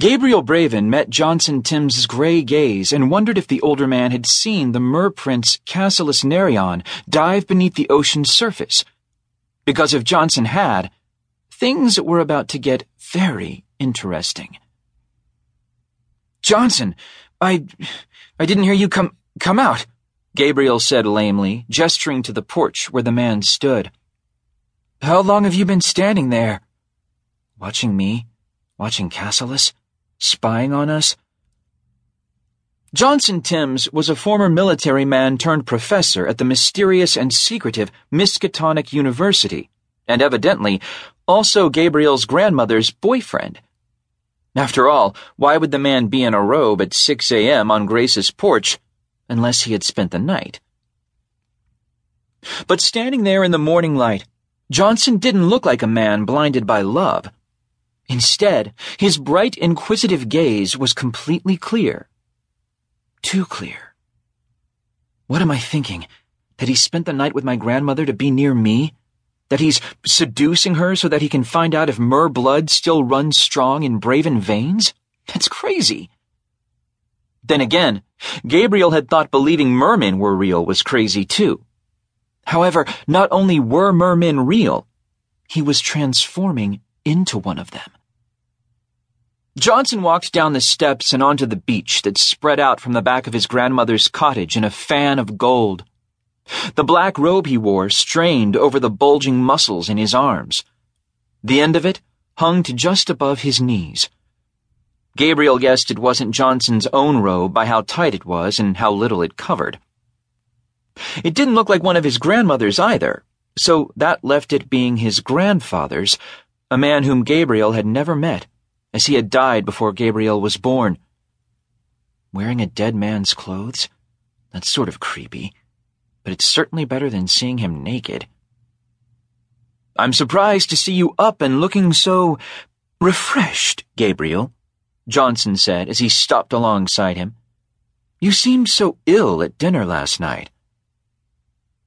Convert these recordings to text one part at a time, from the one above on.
Gabriel Braven met Johnson Tims' gray gaze and wondered if the older man had seen the mer prince Casillus Nerion dive beneath the ocean's surface. Because if Johnson had, things were about to get very interesting. Johnson, I. I didn't hear you come. come out, Gabriel said lamely, gesturing to the porch where the man stood. How long have you been standing there? Watching me? Watching Casillus? Spying on us? Johnson Tims was a former military man turned professor at the mysterious and secretive Miskatonic University, and evidently also Gabriel's grandmother's boyfriend. After all, why would the man be in a robe at 6 a.m. on Grace's porch unless he had spent the night? But standing there in the morning light, Johnson didn't look like a man blinded by love. Instead, his bright, inquisitive gaze was completely clear. Too clear. What am I thinking? That he spent the night with my grandmother to be near me? That he's seducing her so that he can find out if mer blood still runs strong in Braven veins? That's crazy. Then again, Gabriel had thought believing mermen were real was crazy too. However, not only were mermen real, he was transforming into one of them. Johnson walked down the steps and onto the beach that spread out from the back of his grandmother's cottage in a fan of gold. The black robe he wore strained over the bulging muscles in his arms. The end of it hung to just above his knees. Gabriel guessed it wasn't Johnson's own robe by how tight it was and how little it covered. It didn't look like one of his grandmother's either, so that left it being his grandfather's, a man whom Gabriel had never met as he had died before Gabriel was born. Wearing a dead man's clothes? That's sort of creepy, but it's certainly better than seeing him naked. I'm surprised to see you up and looking so refreshed, Gabriel, Johnson said as he stopped alongside him. You seemed so ill at dinner last night.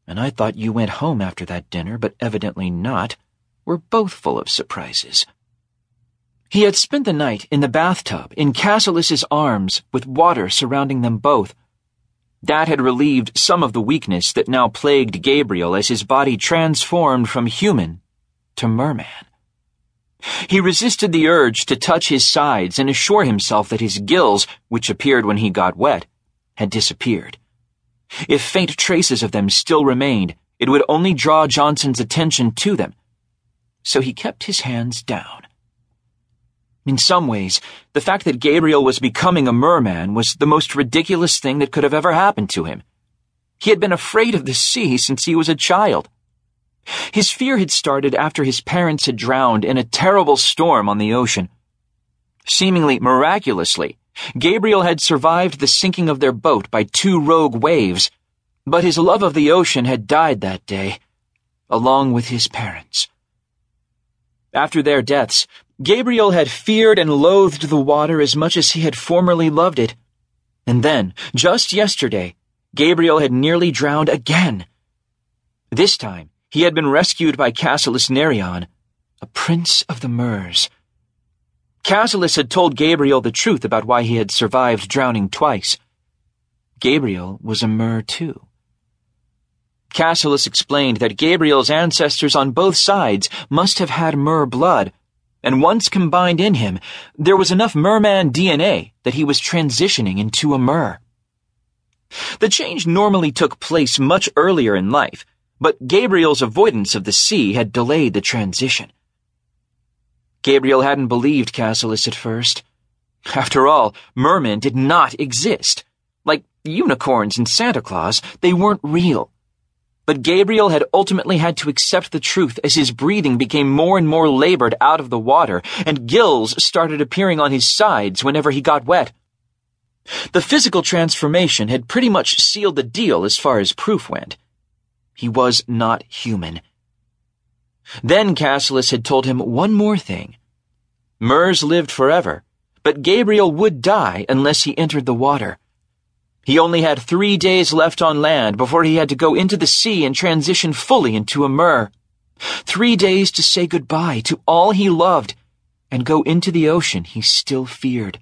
And I thought you went home after that dinner, but evidently not. We're both full of surprises. He had spent the night in the bathtub in Casillus's arms with water surrounding them both. That had relieved some of the weakness that now plagued Gabriel as his body transformed from human to merman. He resisted the urge to touch his sides and assure himself that his gills, which appeared when he got wet, had disappeared. If faint traces of them still remained, it would only draw Johnson's attention to them. So he kept his hands down. In some ways, the fact that Gabriel was becoming a merman was the most ridiculous thing that could have ever happened to him. He had been afraid of the sea since he was a child. His fear had started after his parents had drowned in a terrible storm on the ocean. Seemingly miraculously, Gabriel had survived the sinking of their boat by two rogue waves, but his love of the ocean had died that day, along with his parents. After their deaths, Gabriel had feared and loathed the water as much as he had formerly loved it. And then, just yesterday, Gabriel had nearly drowned again. This time, he had been rescued by Casillus Nerion, a prince of the Mers. Casillus had told Gabriel the truth about why he had survived drowning twice. Gabriel was a Mer too. Casillus explained that Gabriel's ancestors on both sides must have had Mer blood and once combined in him, there was enough merman DNA that he was transitioning into a mer. The change normally took place much earlier in life, but Gabriel's avoidance of the sea had delayed the transition. Gabriel hadn't believed Casillus at first. After all, mermen did not exist. Like unicorns and Santa Claus, they weren't real. But Gabriel had ultimately had to accept the truth as his breathing became more and more labored out of the water, and gills started appearing on his sides whenever he got wet. The physical transformation had pretty much sealed the deal as far as proof went. He was not human. Then Casillus had told him one more thing. Mers lived forever, but Gabriel would die unless he entered the water. He only had three days left on land before he had to go into the sea and transition fully into a mer. Three days to say goodbye to all he loved and go into the ocean he still feared.